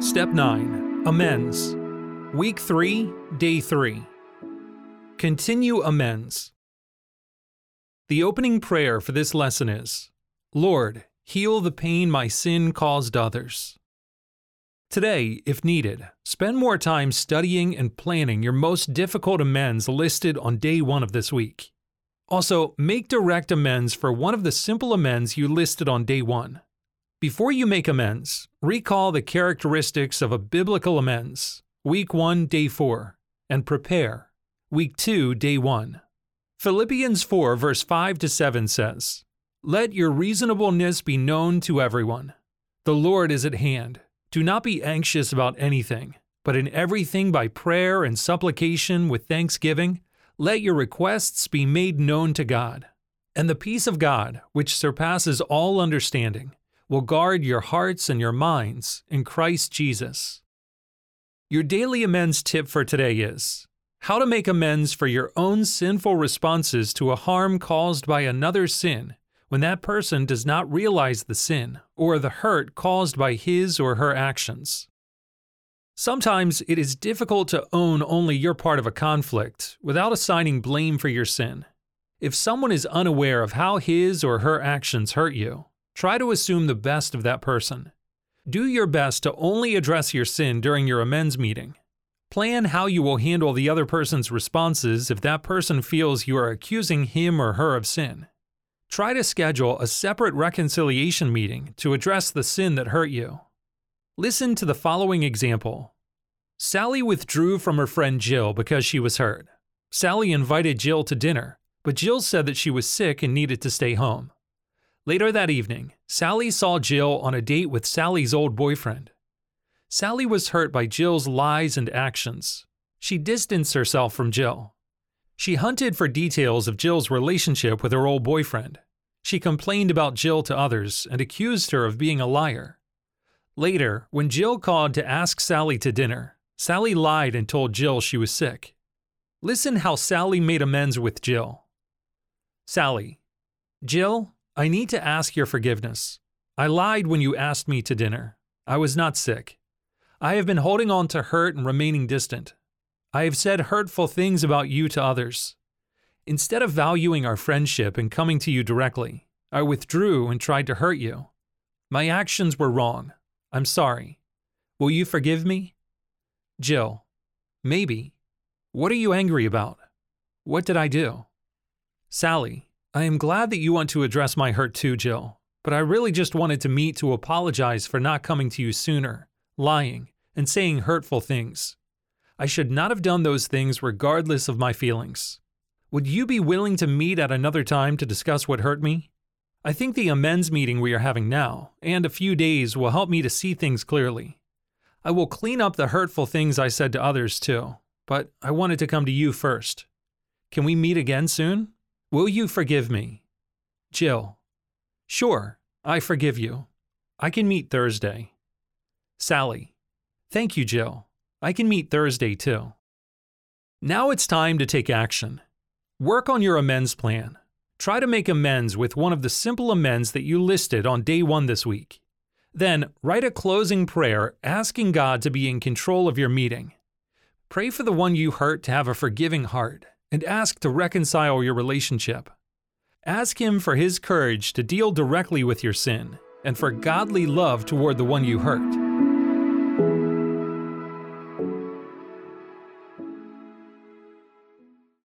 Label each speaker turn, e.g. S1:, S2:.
S1: Step 9 Amends. Week 3, Day 3. Continue amends. The opening prayer for this lesson is Lord, heal the pain my sin caused others. Today, if needed, spend more time studying and planning your most difficult amends listed on day one of this week. Also, make direct amends for one of the simple amends you listed on day one. Before you make amends, recall the characteristics of a biblical amends, week 1, day 4, and prepare, week 2, day 1. Philippians 4, verse 5 to 7 says, Let your reasonableness be known to everyone. The Lord is at hand. Do not be anxious about anything, but in everything by prayer and supplication with thanksgiving, let your requests be made known to God. And the peace of God, which surpasses all understanding, will guard your hearts and your minds in Christ Jesus. Your daily amends tip for today is how to make amends for your own sinful responses to a harm caused by another sin when that person does not realize the sin or the hurt caused by his or her actions. Sometimes it is difficult to own only your part of a conflict without assigning blame for your sin. If someone is unaware of how his or her actions hurt you, Try to assume the best of that person. Do your best to only address your sin during your amends meeting. Plan how you will handle the other person's responses if that person feels you are accusing him or her of sin. Try to schedule a separate reconciliation meeting to address the sin that hurt you. Listen to the following example Sally withdrew from her friend Jill because she was hurt. Sally invited Jill to dinner, but Jill said that she was sick and needed to stay home. Later that evening, Sally saw Jill on a date with Sally's old boyfriend. Sally was hurt by Jill's lies and actions. She distanced herself from Jill. She hunted for details of Jill's relationship with her old boyfriend. She complained about Jill to others and accused her of being a liar. Later, when Jill called to ask Sally to dinner, Sally lied and told Jill she was sick. Listen how Sally made amends with Jill. Sally, Jill, I need to ask your forgiveness. I lied when you asked me to dinner. I was not sick. I have been holding on to hurt and remaining distant. I have said hurtful things about you to others. Instead of valuing our friendship and coming to you directly, I withdrew and tried to hurt you. My actions were wrong. I'm sorry. Will you forgive me? Jill, maybe. What are you angry about? What did I do? Sally, I am glad that you want to address my hurt too, Jill, but I really just wanted to meet to apologize for not coming to you sooner, lying, and saying hurtful things. I should not have done those things regardless of my feelings. Would you be willing to meet at another time to discuss what hurt me? I think the amends meeting we are having now, and a few days, will help me to see things clearly. I will clean up the hurtful things I said to others too, but I wanted to come to you first. Can we meet again soon? Will you forgive me? Jill. Sure, I forgive you. I can meet Thursday. Sally. Thank you, Jill. I can meet Thursday too. Now it's time to take action. Work on your amends plan. Try to make amends with one of the simple amends that you listed on day one this week. Then write a closing prayer asking God to be in control of your meeting. Pray for the one you hurt to have a forgiving heart and ask to reconcile your relationship. Ask Him for His courage to deal directly with your sin and for godly love toward the one you hurt.